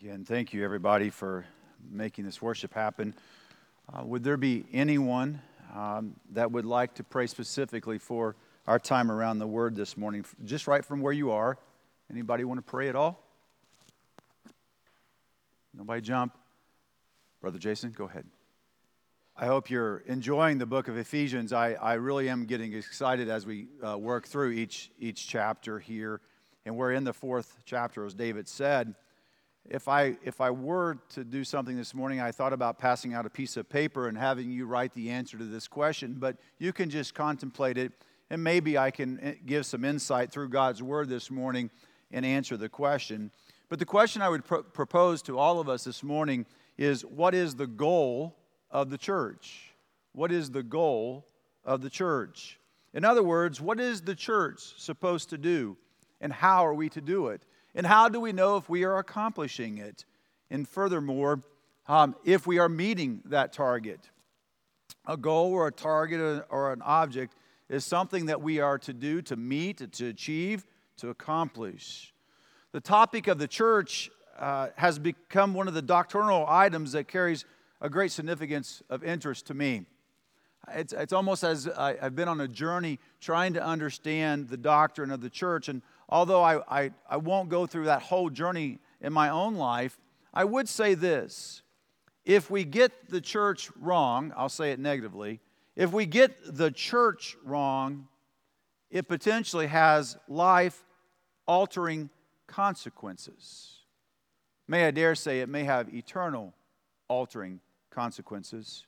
Again, thank you everybody for making this worship happen. Uh, would there be anyone um, that would like to pray specifically for our time around the Word this morning, just right from where you are? Anybody want to pray at all? Nobody jump. Brother Jason, go ahead. I hope you're enjoying the book of Ephesians. I, I really am getting excited as we uh, work through each, each chapter here. And we're in the fourth chapter, as David said if I, if I were to do something this morning, I thought about passing out a piece of paper and having you write the answer to this question, but you can just contemplate it, and maybe I can eh, give some insight through God's Word this morning and answer the question. But the question I would propose to all of us this morning is what is the goal of the church? What is the goal of the church? In other words, what is the church supposed to do, and how are we to do it? And how do we know if we are accomplishing it? And furthermore, um, if we are meeting that target. A goal or a target or an object is something that we are to do, to meet, to achieve, to accomplish. The topic of the church uh, has become one of the doctrinal items that carries a great significance of interest to me. It's, it's almost as I, I've been on a journey trying to understand the doctrine of the church. And although I, I, I won't go through that whole journey in my own life, I would say this. If we get the church wrong, I'll say it negatively, if we get the church wrong, it potentially has life altering consequences. May I dare say it may have eternal altering consequences.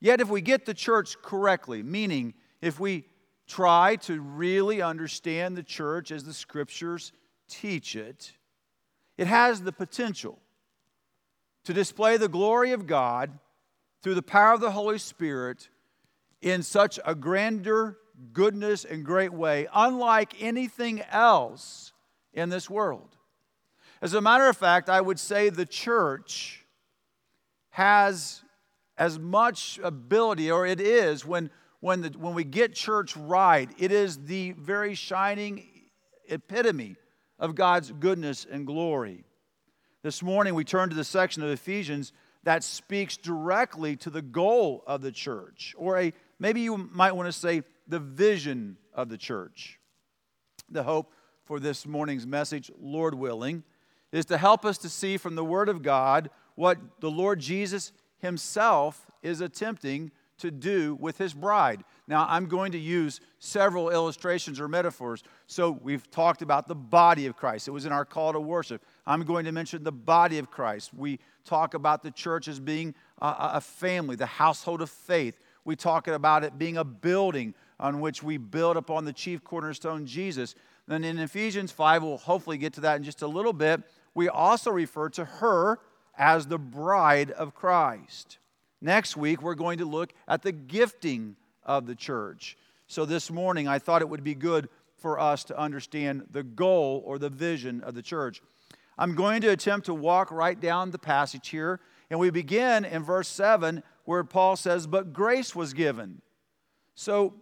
Yet, if we get the church correctly, meaning if we try to really understand the church as the scriptures teach it, it has the potential to display the glory of God through the power of the Holy Spirit in such a grander goodness and great way, unlike anything else in this world. As a matter of fact, I would say the church has as much ability, or it is, when when, the, when we get church right, it is the very shining epitome of God's goodness and glory. This morning, we turn to the section of Ephesians that speaks directly to the goal of the church, or a maybe you might want to say the vision of the church. The hope for this morning's message, Lord willing, is to help us to see from the Word of God what the Lord Jesus Himself is attempting to do with his bride. Now, I'm going to use several illustrations or metaphors. So, we've talked about the body of Christ. It was in our call to worship. I'm going to mention the body of Christ. We talk about the church as being a, family, the household of faith. We talk about it being a building on which we build upon the chief cornerstone, Jesus. Then in Ephesians 5, we'll hopefully get to that in just a little bit. We also refer to her as the bride of Christ. Next week, we're going to look at the gifting of the church. So this morning, I thought it would be good for us to understand the goal or the vision of the church. I'm going to attempt to walk right down the passage here, and we begin in verse 7 where Paul says, But grace was given. So,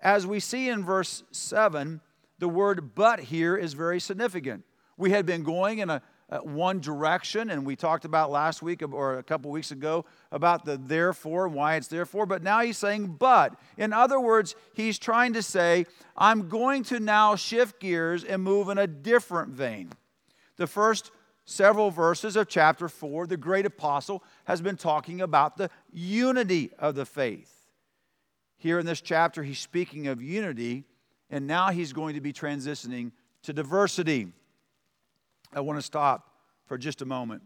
as we see in verse 7, the word but here is very significant. We had been going in a one direction, and we talked about last week or a couple weeks ago about the therefore and why it's therefore, but now he's saying but. In other words, he's trying to say, I'm going to now shift gears and move in a different vein. The first several verses of chapter 4, the great apostle has been talking about the unity of the faith. Here in this chapter, he's speaking of unity, and now he's going to be transitioning to diversity. I want to stop for just a moment.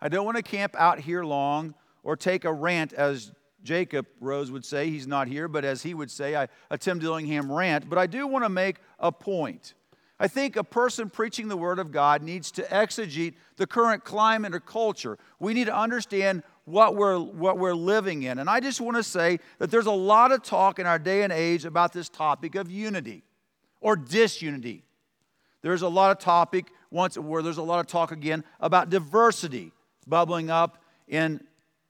I don't want to camp out here long or take a rant, as Jacob Rose would say. He's not here, but as he would say, I, a Tim Dillingham rant. But I do want to make a point. I think a person preaching the Word of God needs to exegete the current climate or culture. We need to understand what we're, what we're living in. And I just want to say that there's a lot of talk in our day and age about this topic of unity or disunity. There's a lot of topic once where there's a lot of talk again about diversity bubbling up in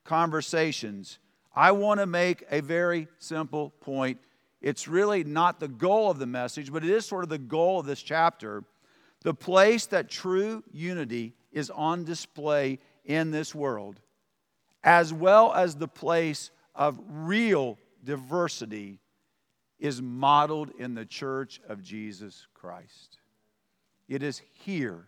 conversations. I want to make a very simple point. It's really not the goal of the message, but it is sort of the goal of this chapter. The place that true unity is on display in this world, as well as the place of real diversity, is modeled in the church of Jesus Christ. It is here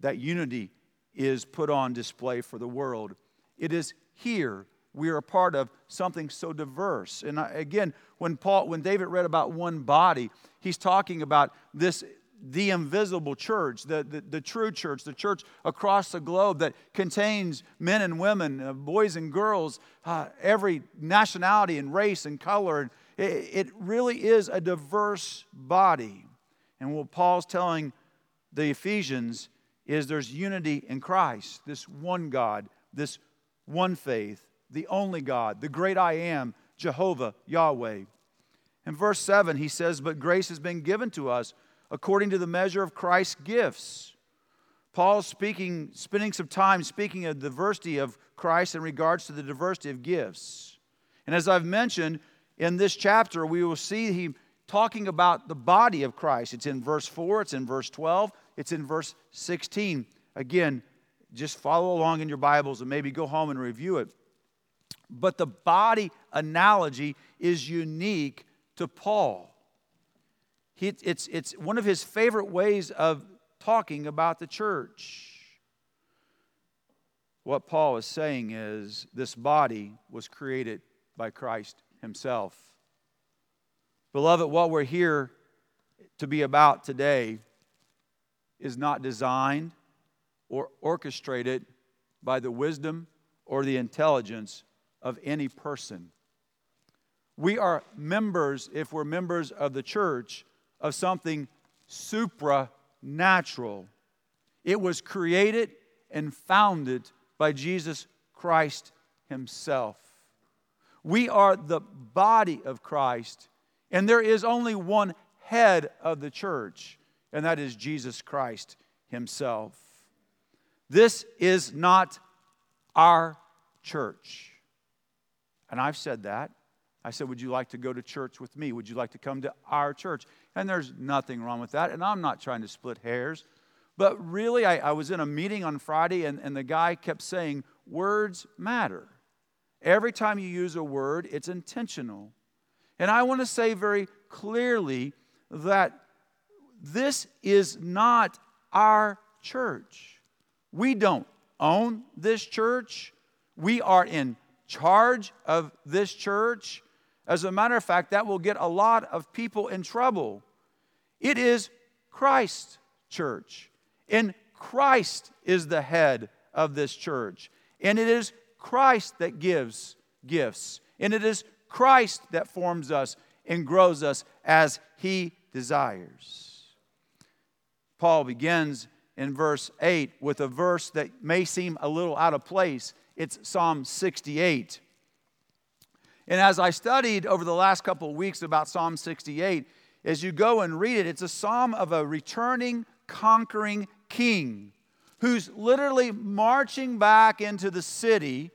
that unity is put on display for the world. It is here we are a part of something so diverse. And again, when Paul, when David read about one body, he's talking about this the invisible church, the, the, the, true church, the church across the globe that contains men and women, uh, boys and girls, uh, every nationality and race and color. It, it really is a diverse body. And what Paul's telling the Ephesians is there's unity in Christ, this one God, this one faith, the only God, the great I am, Jehovah, Yahweh. In verse 7, he says, But grace has been given to us according to the measure of Christ's gifts. Paul's speaking, spending some time speaking of the diversity of Christ in regards to the diversity of gifts. And as I've mentioned, in this chapter, we will see him talking about the body of Christ. It's in verse 4, it's in verse 12, it's in verse 16. Again, just follow along in your Bibles and maybe go home and review it. But the body analogy is unique to Paul. It's, it's one of his favorite ways of talking about the church. What Paul is saying is this body was created by Christ himself. Beloved, what we're here to be about today is not designed or orchestrated by the wisdom or the intelligence of any person. We are members, if we're members of the church, of something supranatural. It was created and founded by Jesus Christ Himself. We are the body of Christ, and there is only one head of the church, and that is Jesus Christ Himself. This is not our church. And I've said that. I said, Would you like to go to church with me? Would you like to come to our church? And there's nothing wrong with that. And I'm not trying to split hairs. But really, I, I was in a meeting on Friday, and, and the guy kept saying, Words matter. Every time you use a word, it's intentional. And I want to say very clearly that this is not our church. We don't own this church. We are in charge of this church. As a matter of fact, that will get a lot of people in trouble. It is Christ's church, and Christ is the head of this church, and it is Christ that gives gifts, and it is Christ that forms us and grows us as He desires. Paul begins in verse 8 with a verse that may seem a little out of place it's Psalm 68. And as I studied over the last couple of weeks about Psalm 68, as you go and read it, it's a psalm of a returning, conquering king who's literally marching back into the city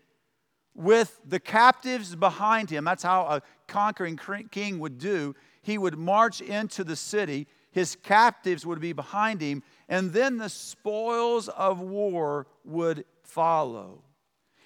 with the captives behind him. That's how a conquering king would do. He would march into the city, his captives would be behind him, and then the spoils of war would follow.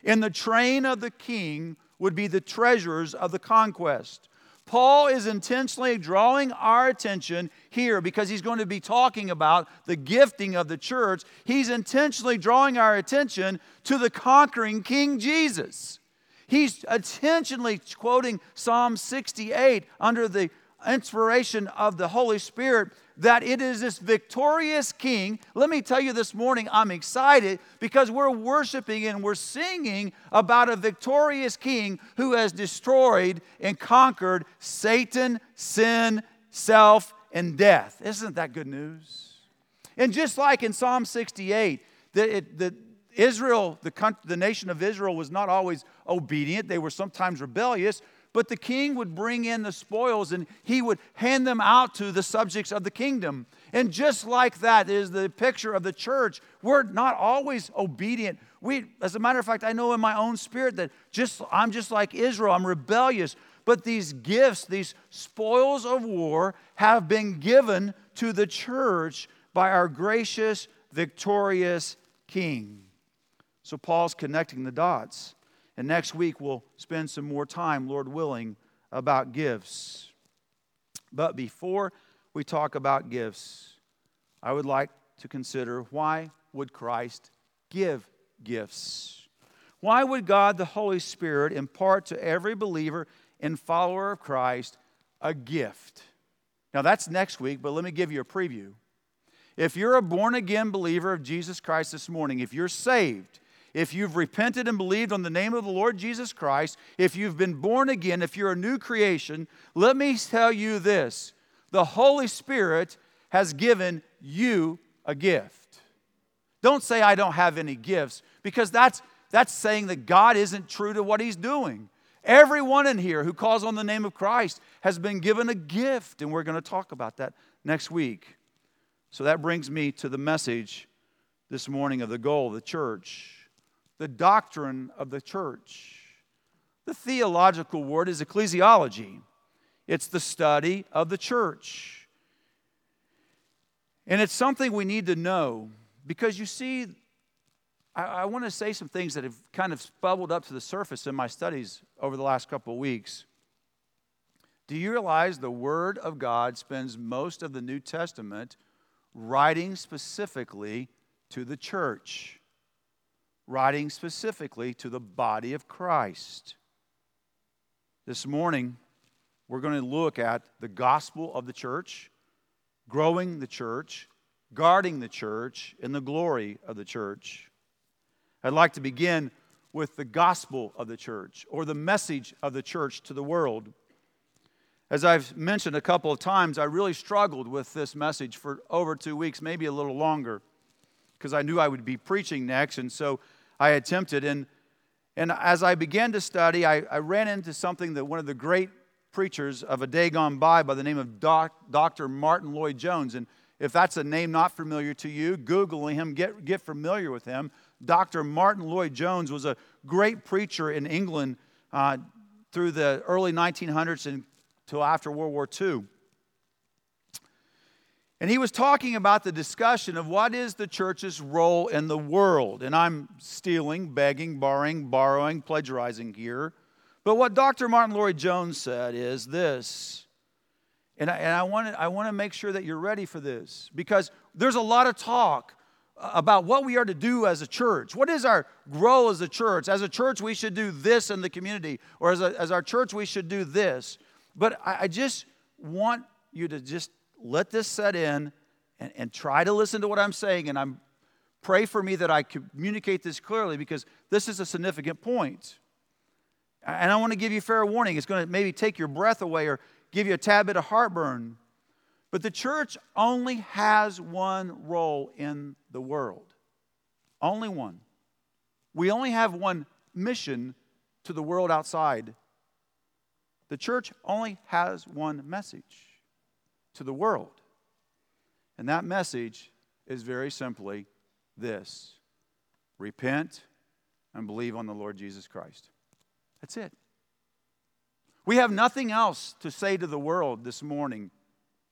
In the train of the king would be the treasures of the conquest. Paul is intentionally drawing our attention here because he's going to be talking about the gifting of the church. He's intentionally drawing our attention to the conquering King Jesus. He's intentionally quoting Psalm 68 under the inspiration of the Holy Spirit that it is this victorious king. Let me tell you this morning, I'm excited because we're worshiping and we're singing about a victorious king who has destroyed and conquered Satan, sin, self, and death. Isn't that good news? And just like in Psalm 68, the, it, the Israel, the, country, the nation of Israel, was not always obedient. They were sometimes rebellious. But the king would bring in the spoils and he would hand them out to the subjects of the kingdom. And just like that is the picture of the church. We're not always obedient. We, as a matter of fact, I know in my own spirit that just I'm just like Israel, I'm rebellious. But these gifts, these spoils of war, have been given to the church by our gracious, victorious king. So Paul's connecting the dots. And next week we'll spend some more time, Lord willing, about gifts. But before we talk about gifts, I would like to consider why would Christ give gifts? Why would God the Holy Spirit impart to every believer and follower of Christ a gift? Now that's next week, but let me give you a preview. If you're a born again believer of Jesus Christ this morning, if you're saved, if you've repented and believed on the name of the Lord Jesus Christ, if you've been born again, if you're a new creation, let me tell you this the Holy Spirit has given you a gift. Don't say, I don't have any gifts, because that's, that's saying that God isn't true to what He's doing. Everyone in here who calls on the name of Christ has been given a gift, and we're going to talk about that next week. So that brings me to the message this morning of the goal of the church the doctrine of the church. The theological word is ecclesiology, it's the study of the church. And it's something we need to know because you see, I, I want to say some things that have kind of bubbled up to the surface in my studies over the last couple of weeks. Do you realize the Word of God spends most of the New Testament writing specifically to the church? Writing specifically to the body of Christ. This morning, we're going to look at the gospel of the church, growing the church, guarding the church, and the glory of the church. I'd like to begin with the gospel of the church or the message of the church to the world. As I've mentioned a couple of times, I really struggled with this message for over two weeks, maybe a little longer because I knew I would be preaching next. And so I attempted. And, and as I began to study, I, I ran into something that one of the great preachers of a day gone by by the name of Doc, Dr. Martyn Lloyd-Jones. And if that's a name not familiar to you, Google him, get, get familiar with him. Dr. Martyn Lloyd-Jones was a great preacher in England uh, through the early 1900s until after World War II. And he was talking about the discussion of what is the church's role in the world. And I'm stealing, begging, borrowing, borrowing, plagiarizing here. But what Dr. Martyn Lloyd-Jones said is this, and I, and I, want to, I want to make sure that you're ready for this because there's a lot of talk about what we are to do as a church. What is our role as a church? As a church, we should do this in the community, or as, a, as our church, we should do this. But I, I just want you to just let this set in and, and try to listen to what I'm saying. And I'm pray for me that I communicate this clearly because this is a significant point. And I want to give you fair warning. It's going to maybe take your breath away or give you a tad bit of heartburn. But the church only has one role in the world. Only one. We only have one mission to the world outside. The church only has one message to the world. And that message is very simply this repent and believe on the Lord Jesus Christ. That's it. We have nothing else to say to the world this morning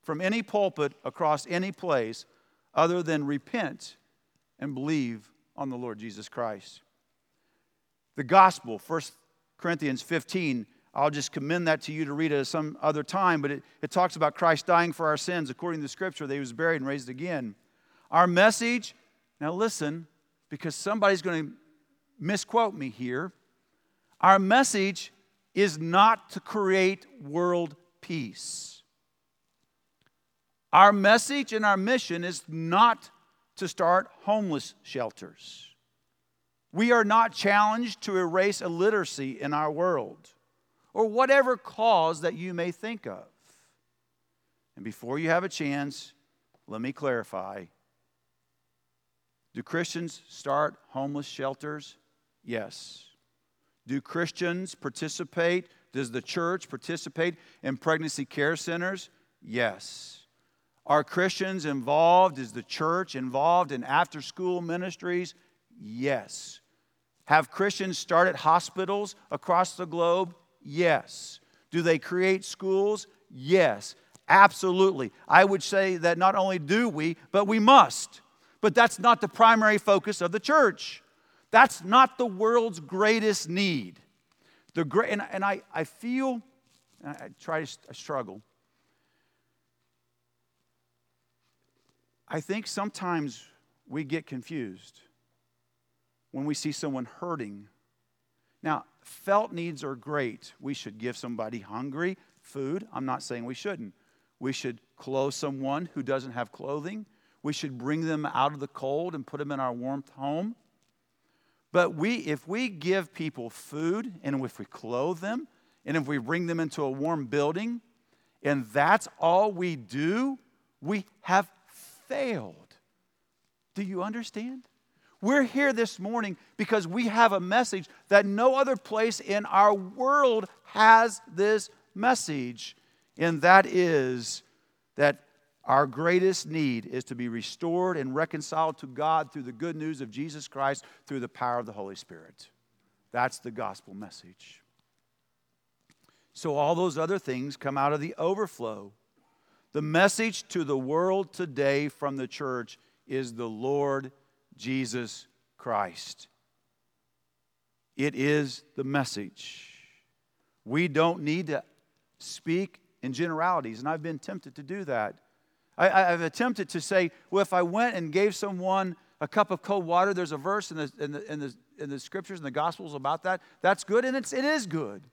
from any pulpit across any place other than repent and believe on the Lord Jesus Christ. The gospel, 1 Corinthians 15, I'll just commend that to you to read it at some other time, but it, it talks about Christ dying for our sins according to the scripture that he was buried and raised again. Our message, now listen, because somebody's going to misquote me here. Our message is not to create world peace. Our message and our mission is not to start homeless shelters. We are not challenged to erase illiteracy in our world or whatever cause that you may think of. And before you have a chance, let me clarify. Do Christians start homeless shelters? Yes. Do Christians participate? Does the church participate in pregnancy care centers? Yes. Are Christians involved? Is the church involved in after school ministries? Yes. Have Christians started hospitals across the globe? Yes. Do they create schools? Yes. Absolutely. I would say that not only do we, but we must. but that's not the primary focus of the church. That's not the world's greatest need. The great, and, and I, I feel, I try to I struggle. I think sometimes we get confused when we see someone hurting. Now, felt needs are great. We should give somebody hungry food. I'm not saying we shouldn't. We should clothe someone who doesn't have clothing. We should bring them out of the cold and put them in our warmth home. But we, if we give people food and if we clothe them and if we bring them into a warm building and that's all we do, we have failed. Do you understand? We're here this morning because we have a message that no other place in our world has this message, and that is that our greatest need is to be restored and reconciled to God through the good news of Jesus Christ through the power of the Holy Spirit. That's the gospel message. So, all those other things come out of the overflow. The message to the world today from the church is the Lord Jesus Christ. It is the message. We don't need to speak in generalities, and I've been tempted to do that. I, have attempted to say, well, if I went and gave someone a cup of cold water, there's a verse in the, in the, in the, in the scriptures and the gospels about that. That's good, and it's, it is good.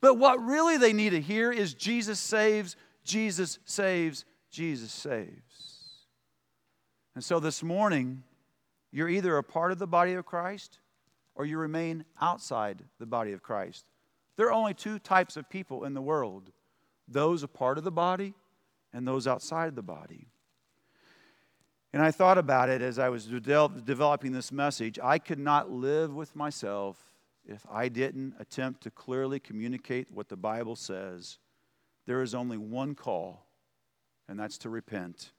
But what really they need to hear is Jesus saves, Jesus saves, Jesus saves. And so this morning, you're either a part of the body of Christ or you remain outside the body of Christ. There are only two types of people in the world those a part of the body and those outside the body. And I thought about it as I was developing this message. I could not live with myself if I didn't attempt to clearly communicate what the Bible says. There is only one call, and that's to repent,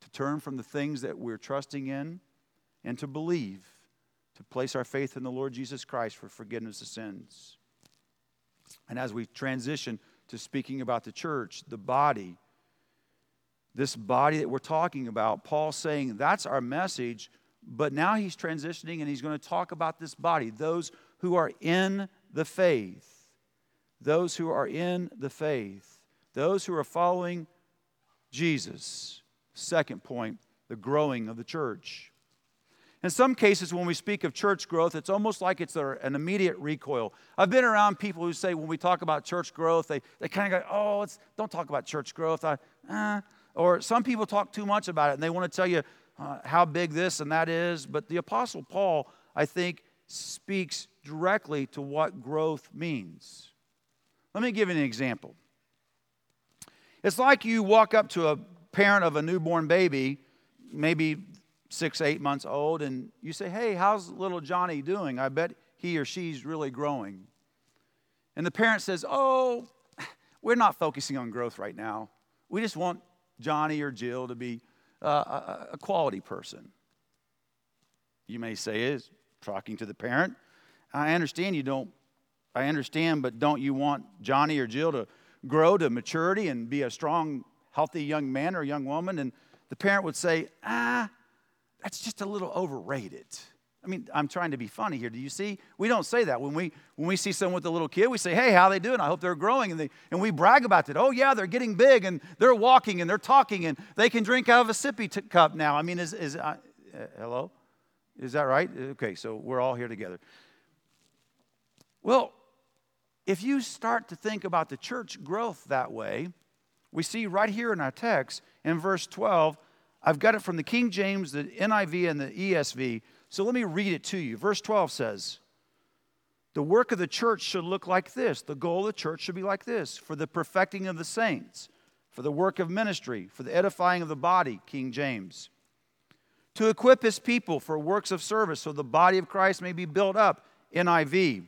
to turn from the things that we're trusting in, and to believe, to place our faith in the Lord Jesus Christ for forgiveness of sins. And as we transition to speaking about the church, the body, this body that we're talking about, Paul's saying that's our message, but now he's transitioning and he's going to talk about this body, those who are in the faith. Those who are in the faith. Those who are following Jesus. Second point, the growing of the church. In some cases, when we speak of church growth, it's almost like it's an immediate recoil. I've been around people who say when we talk about church growth, they, they kind of go, oh, don't talk about church growth. I, eh. Or some people talk too much about it and they want to tell you uh, how big this and that is. But the Apostle Paul, I think, speaks directly to what growth means. Let me give you an example. It's like you walk up to a parent of a newborn baby, maybe six, eight months old, and you say, Hey, how's little Johnny doing? I bet he or she's really growing. And the parent says, Oh, we're not focusing on growth right now. We just want Johnny or Jill to be uh, a, a, quality person. You may say, is talking to the parent. I understand you don't, I understand, but don't you want Johnny or Jill to grow to maturity and be a strong, healthy young man or young woman? And the parent would say, ah, that's just a little overrated. I mean, I'm trying to be funny here. Do you see? We don't say that. When we when we see someone with a little kid, we say, "Hey, how they doing? I hope they're growing." And they and we brag about it. Oh yeah, they're getting big and they're walking and they're talking and they can drink out of a sippy t- cup now. I mean, is is uh, uh, hello? Is that right? Okay, so we're all here together. Well, if you start to think about the church growth that way, we see right here in our text in verse 12 I've got it from the King James, the NIV, and the ESV. So let me read it to you. Verse 12 says, The work of the church should look like this. The goal of the church should be like this for the perfecting of the saints, for the work of ministry, for the edifying of the body, King James. To equip his people for works of service so the body of Christ may be built up, NIV.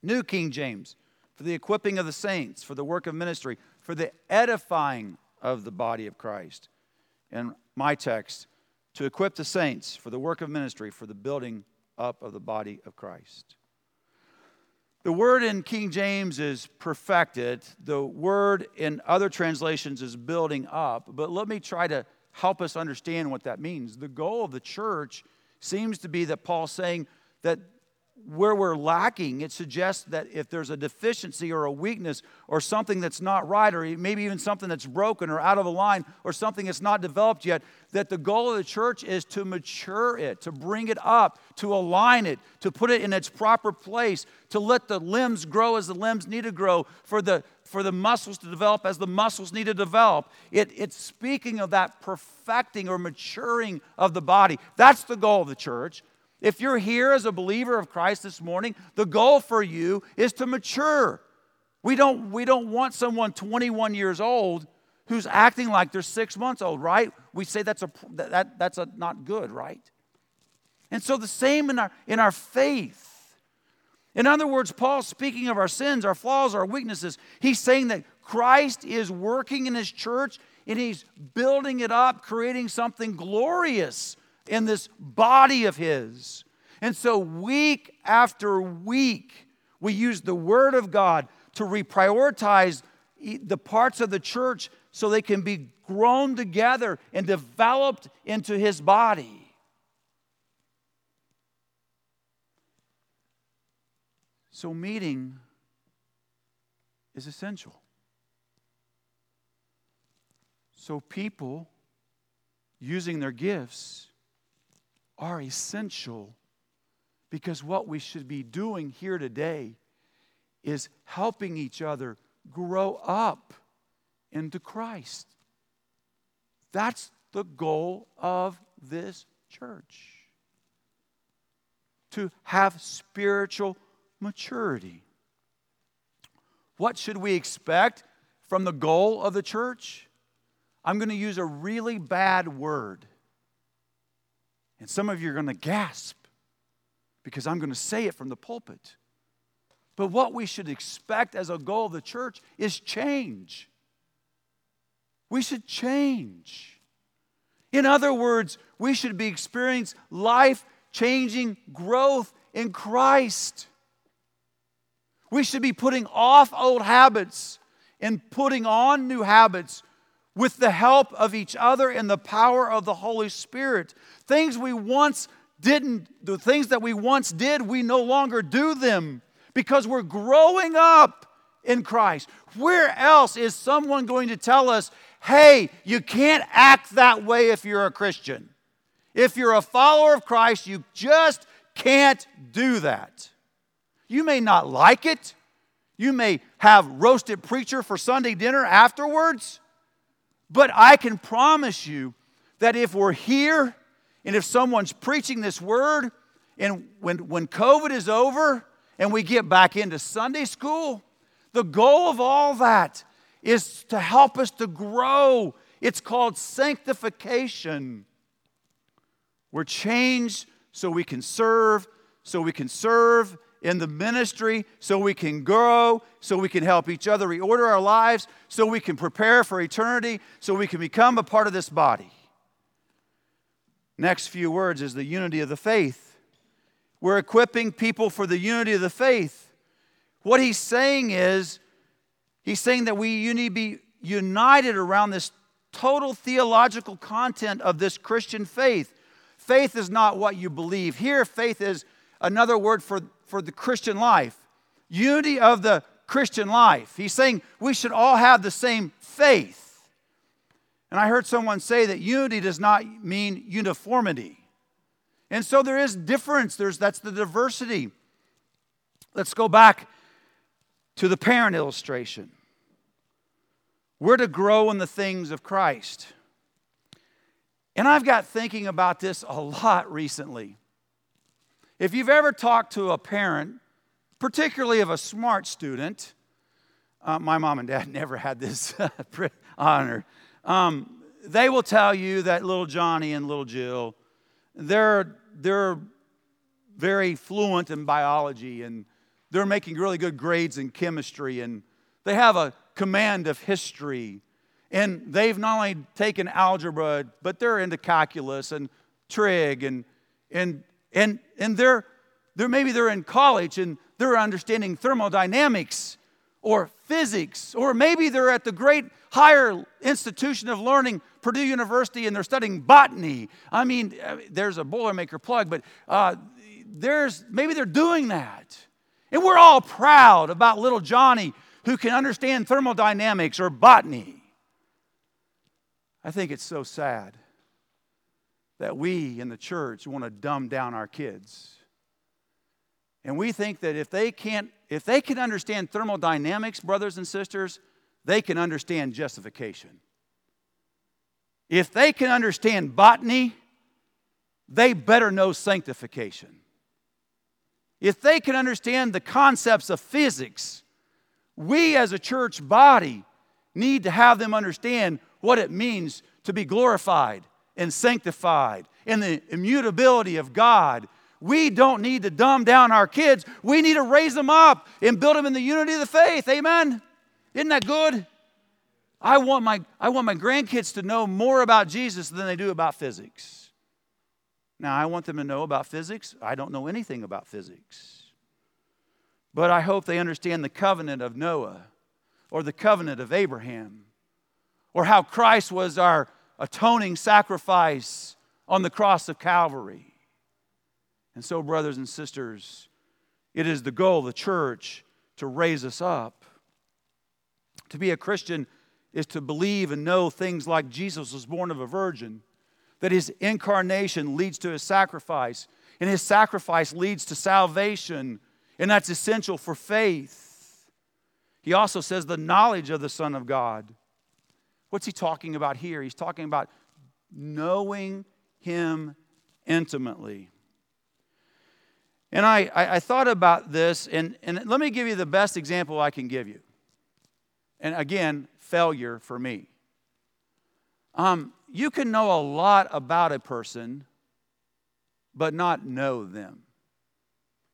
New King James, for the equipping of the saints, for the work of ministry, for the edifying of the body of Christ in my text to equip the saints for the work of ministry, for the building up of the body of Christ. The word in King James is perfected. The word in other translations is building up. But let me try to help us understand what that means. The goal of the church seems to be that Paul's saying that where we're lacking, it suggests that if there's a deficiency or a weakness or something that's not right, or maybe even something that's broken or out of line or something that's not developed yet, that the goal of the church is to mature it, to bring it up, to align it, to put it in its proper place, to let the limbs grow as the limbs need to grow, for the, for the muscles to develop as the muscles need to develop. It, it's speaking of that perfecting or maturing of the body. That's the goal of the church. If you're here as a believer of Christ this morning, the goal for you is to mature. We don't, we don't want someone 21 years old who's acting like they're six months old, right? We say that's, a, that, that's a, not good, right? And so the same in our, in our faith. In other words, Paul speaking of our sins, our flaws, our weaknesses, he's saying that Christ is working in his church and he's building it up, creating something glorious in this body of His. And so, week after week, we use the Word of God to reprioritize the parts of the church so they can be grown together and developed into His body. So, meeting is essential. So, people using their gifts are essential because what we should be doing here today is helping each other grow up into Christ. That's the goal of this church to have spiritual maturity. What should we expect from the goal of the church? I'm going to use a really bad word. And some of you are going to gasp because I'm going to say it from the pulpit. But what we should expect as a goal of the church is change. We should change. In other words, we should be experiencing life changing growth in Christ. We should be putting off old habits and putting on new habits with the help of each other and the power of the Holy Spirit. Things we once didn't, the things that we once did, we no longer do them because we're growing up in Christ. Where else is someone going to tell us, hey, you can't act that way if you're a Christian? If you're a follower of Christ, you just can't do that. You may not like it. You may have roasted preacher for Sunday dinner afterwards. But I can promise you that if we're here and if someone's preaching this word, and when, when COVID is over and we get back into Sunday school, the goal of all that is to help us to grow. It's called sanctification. We're changed so we can serve, so we can serve in the ministry so we can grow, so we can help each other reorder our lives, so we can prepare for eternity, so we can become a part of this body. Next few words is the unity of the faith. We're equipping people for the unity of the faith. What he's saying is, he's saying that we need to be united around this total theological content of this Christian faith. Faith is not what you believe. Here, faith is another word for for the Christian life, unity of the Christian life. He's saying we should all have the same faith. And I heard someone say that unity does not mean uniformity. And so there is difference. There's that's the diversity. Let's go back to the parent illustration. We're to grow in the things of Christ. And I've got thinking about this a lot recently. If you've ever talked to a parent, particularly of a smart student, uh, my mom and dad never had this honor. Um, they will tell you that little Johnny and little Jill, they're, they're very fluent in biology and they're making really good grades in chemistry and they have a command of history. And they've not only taken algebra, but they're into calculus and trig and, and and, and they're, they're, maybe they're in college and they're understanding thermodynamics or physics, or maybe they're at the great higher institution of learning Purdue University and they're studying botany. I mean, uh, there's a Boilermaker plug, but uh, there's maybe they're doing that. And we're all proud about little Johnny who can understand thermodynamics or botany. I think it's so sad that we in the church want to dumb down our kids. And we think that if they can't if they can understand thermodynamics, brothers and sisters, they can understand justification. If they can understand botany, they better know sanctification. If they can understand the concepts of physics, we as a church body need to have them understand what it means to be glorified and sanctified in the immutability of God. We don't need to dumb down our kids. We need to raise them up and build them in the unity of the faith. Amen? Isn't that good? I want my, I want my grandkids to know more about Jesus than they do about physics. Now, I want them to know about physics. I don't know anything about physics. But I hope they understand the covenant of Noah or the covenant of Abraham or how Christ was our atoning sacrifice on the cross of Calvary. And so, brothers and sisters, it is the goal of the church to raise us up. To be a Christian is to believe and know things like Jesus was born of a virgin that his incarnation leads to his sacrifice, and his sacrifice leads to salvation, and that's essential for faith. He also says the knowledge of the Son of God. What's he talking about here? He's talking about knowing him intimately. And I, I, I, thought about this, and, and let me give you the best example I can give you. And again, failure for me. Um, you can know a lot about a person, but not know them.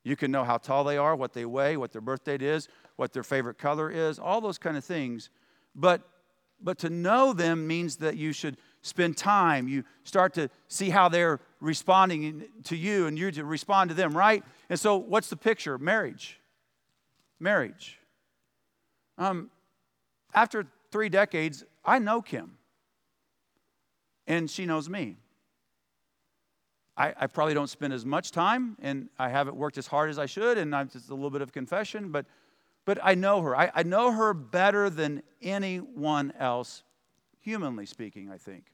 You can know how tall they are, what they weigh, what their birth date is, what their favorite color is, all those kind of things. But, but to know them means that you should spend time. You start to see how they're responding to you and you to respond to them, right? And so, what's the picture? Marriage. Marriage. Um, after three decades, I know Kim and she knows me. I, I, probably don't spend as much time, and I haven't worked as hard as I should, and I'm just a little bit of confession, but, but I know her. I, I know her better than anyone else, humanly speaking, I think.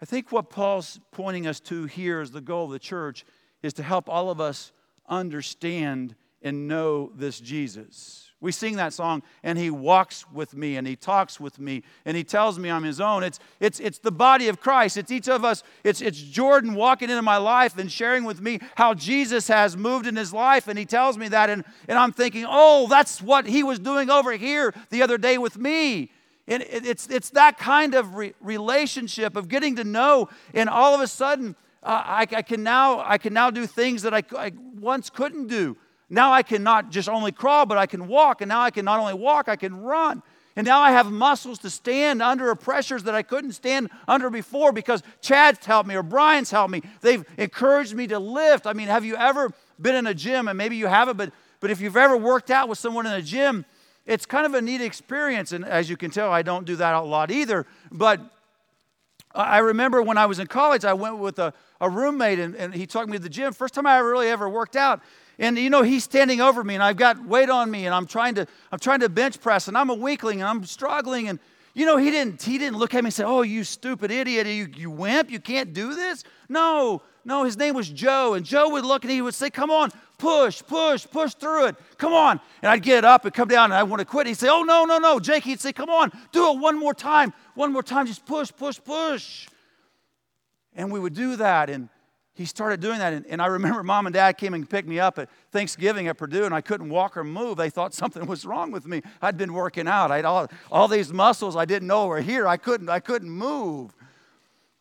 I think what Paul's pointing us to here is the goal of the church is to help all of us understand and know this Jesus. We sing that song, and he walks with me, and he talks with me, and he tells me I'm his own. It's, it's, it's the body of Christ. It's each of us. It's, it's Jordan walking into my life and sharing with me how Jesus has moved in his life, and he tells me that, and, and I'm thinking, oh, that's what he was doing over here the other day with me. And it's, it's that kind of re- relationship of getting to know, and all of a sudden, uh, I, I, can now, I can now do things that I, I once couldn't do. Now I can not just only crawl, but I can walk. And now I can not only walk, I can run. And now I have muscles to stand under pressures that I couldn't stand under before because Chad's helped me or Brian's helped me. They've encouraged me to lift. I mean, have you ever been in a gym? And maybe you haven't, but, but if you've ever worked out with someone in a gym, it's kind of a neat experience. And as you can tell, I don't do that a lot either. But I remember when I was in college, I went with a, a roommate and, and he took me to the gym. First time I really ever worked out and you know he's standing over me and i've got weight on me and i'm trying to i'm trying to bench press and i'm a weakling and i'm struggling and you know he didn't he didn't look at me and say oh you stupid idiot you, you wimp you can't do this? No no his name was joe and joe would look and he would say come on push push push through it. Come on. And i'd get up and come down and i want to quit. He'd say oh no no no jake he'd say come on do it one more time one more time just push push push. And we would do that and he started doing that. And, and, I remember mom and dad came and picked me up at Thanksgiving at Purdue, and I couldn't walk or move. They thought something was wrong with me. I'd been working out. I had all, all these muscles I didn't know were here. I couldn't, I couldn't move.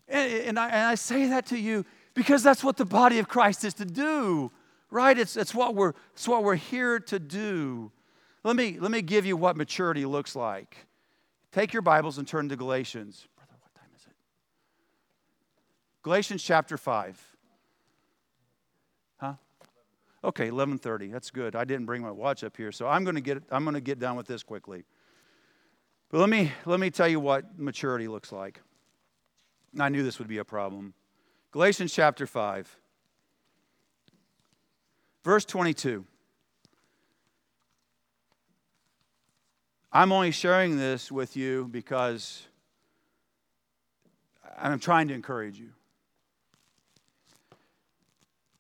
And, and, I, and I say that to you because that's what the body of Christ is to do, right? It's, it's, what, we're, it's what we're here to do. Let me, let me give you what maturity looks like. Take your Bibles and turn to Galatians. Brother, what time is it? Galatians chapter 5. Okay, 11:30. That's good. I didn't bring my watch up here, so I'm going to get I'm going to get down with this quickly. But let me, let me tell you what maturity looks like. I knew this would be a problem. Galatians chapter 5, verse 22. I'm only sharing this with you because I'm trying to encourage you.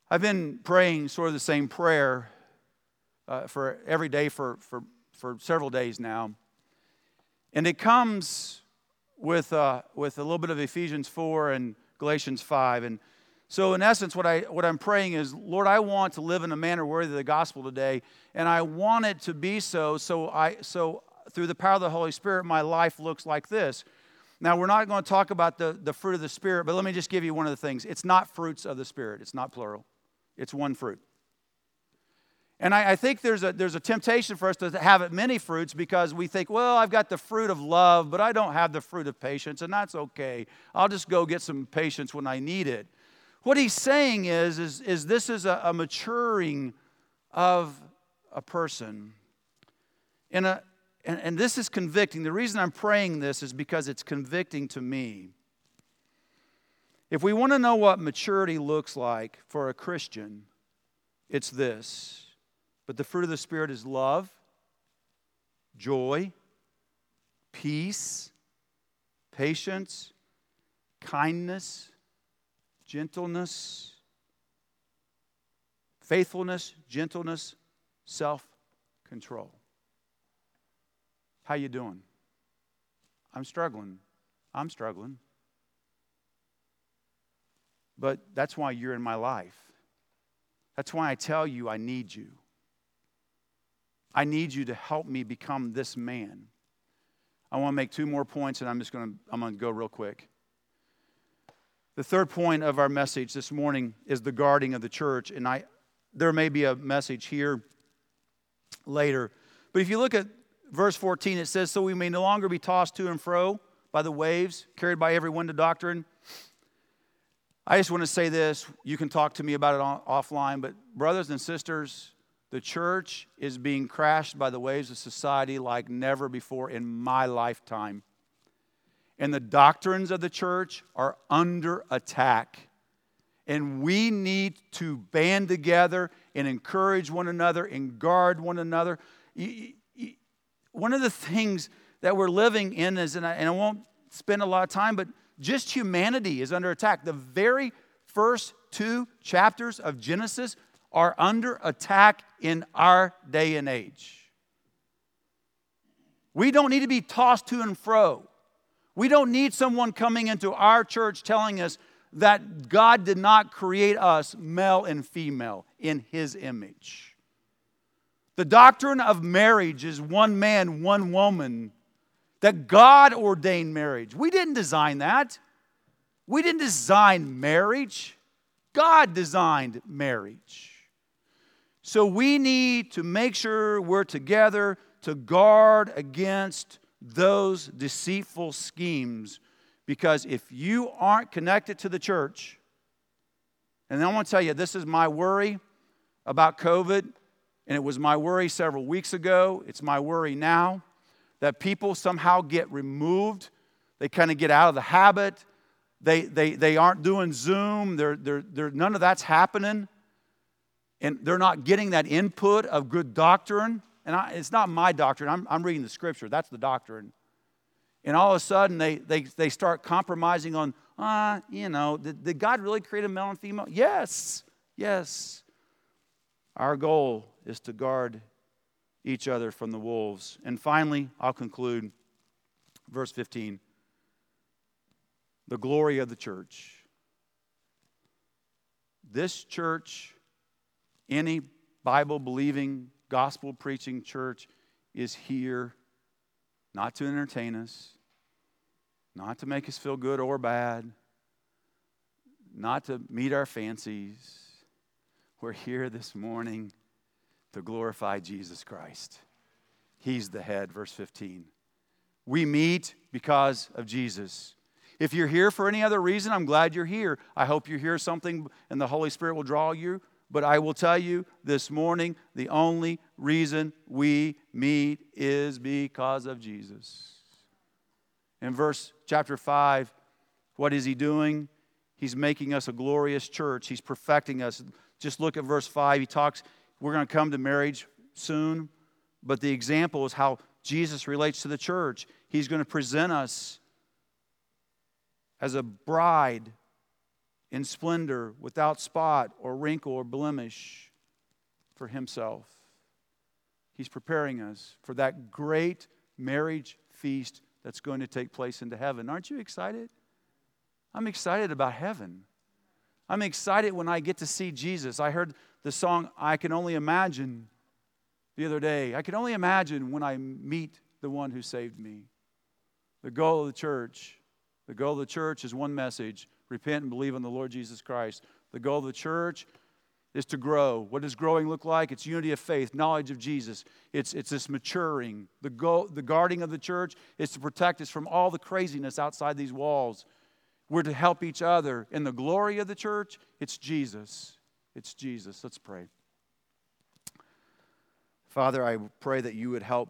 I've been praying sort of the same prayer uh, for every day for, for, for several days now. And it comes with, uh, with a little bit of Ephesians 4 and Galatians 5. And so, in essence, what, I, what I'm praying is, Lord, I want to live in a manner worthy of the gospel today, and I want it to be so. So, I, so through the power of the Holy Spirit, my life looks like this. Now, we're not going to talk about the, the fruit of the Spirit, but let me just give you one of the things. It's not fruits of the Spirit, it's not plural, it's one fruit. And I, I, think there's a, there's a temptation for us to have it many fruits because we think, well, I've got the fruit of love, but I don't have the fruit of patience, and that's okay. I'll just go get some patience when I need it. What he's saying is, is, is this is a, a maturing of a person. In a, uh, and, and this is convicting. The reason I'm praying this is because it's convicting to me. If we want to know what maturity looks like for a Christian, it's this but the fruit of the Spirit is love, joy, peace, patience, kindness, gentleness, faithfulness, gentleness, self-control. How you doing? I'm struggling. I'm struggling. But that's why you're in my life. That's why I tell you I need you. I need you to help me become this man. I want to make two more points, and I'm just going to, I'm going to go real quick. The third point of our message this morning is the guarding of the church. And I, there may be a message here later. But if you look at verse 14, it says, So we may no longer be tossed to and fro by the waves, carried by every wind of doctrine. I just want to say this. You can talk to me about it offline, but brothers and sisters, the church is being crashed by the waves of society like never before in my lifetime. And the doctrines of the church are under attack. And we need to band together and encourage one another and guard one another. One of the things that we're living in is, and I, and I won't spend a lot of time, but just humanity is under attack. The very first two chapters of Genesis are under attack in our day and age. We don't need to be tossed to and fro. We don't need someone coming into our church telling us that God did not create us male and female in his image. The doctrine of marriage is one man, one woman, that God ordained marriage. We didn't design that. We didn't design marriage, God designed marriage. So we need to make sure we're together to guard against those deceitful schemes. Because if you aren't connected to the church, and I want to tell you, this is my worry about COVID, and it was my worry several weeks ago. It's my worry now that people somehow get removed. They kind of get out of the habit. They, they, they aren't doing Zoom. They're, they're, they're, none of that's happening and they're not getting that input of good doctrine. And I, it's not my doctrine, I'm, I'm reading the scripture. That's the doctrine. And all of a sudden, they, they, they start compromising on, ah, uh, you know, did, did God really create a male and female? Yes, yes. Our goal is to guard each other from the wolves. And finally, I'll conclude verse 15 the glory of the church. This church any Bible believing, gospel preaching church is here not to entertain us, not to make us feel good or bad, not to meet our fancies. We're here this morning to glorify Jesus Christ. He's the head, verse 15. We meet because of Jesus. If you're here for any other reason, I'm glad you're here. I hope you hear something and the Holy Spirit will draw you but I will tell you this morning the only reason we meet is because of Jesus. In verse chapter 5, what is he doing? He's making us a glorious church. He's perfecting us. Just look at verse 5. He talks, we're going to come to marriage soon, but the example is how Jesus relates to the church. He's going to present us as a bride in splendor, without spot or wrinkle or blemish for himself. He's preparing us for that great marriage feast that's going to take place into heaven. Aren't you excited? I'm excited about heaven. I'm excited when I get to see Jesus. I heard the song I Can Only Imagine the other day. I can only imagine when I meet the one who saved me. The goal of the church, the goal of the church is one message repent and believe on the Lord Jesus Christ. The goal of the church is to grow. What does growing look like? It's unity of faith, knowledge of Jesus. It's, it's this maturing. The, go, the guarding of the church is to protect us from all the craziness outside these walls. We're to help each other. In the glory of the church, it's Jesus. It's Jesus. Let's pray. Father, I pray that you would help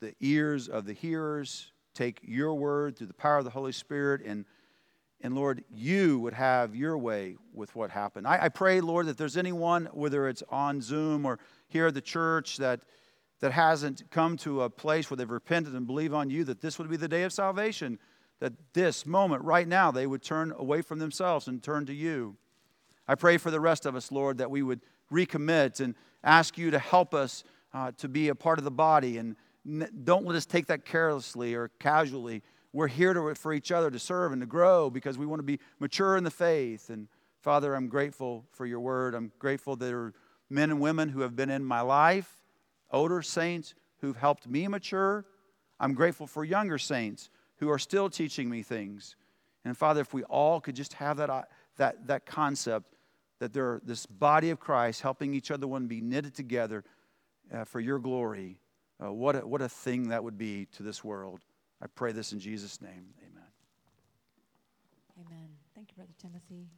the ears of the hearers take your word through the power of the Holy Spirit and and Lord, you would have your way with what happened. I, I, pray, Lord, that there's anyone, whether it's on Zoom or here at the church, that, that hasn't come to a place where they've repented and believe on you, that this would be the day of salvation. That this moment, right now, they would turn away from themselves and turn to you. I pray for the rest of us, Lord, that we would recommit and ask you to help us uh, to be a part of the body. And don't let us take that carelessly or casually we're here to, for each other to serve and to grow because we want to be mature in the faith. And Father, I'm grateful for your word. I'm grateful there are men and women who have been in my life, older saints who've helped me mature. I'm grateful for younger saints who are still teaching me things. And Father, if we all could just have that, uh, that, that concept that they're this body of Christ helping each other one be knitted together uh, for your glory, uh, what, a, what a thing that would be to this world. I pray this in Jesus' name. Amen. Amen. Thank you, Brother Timothy.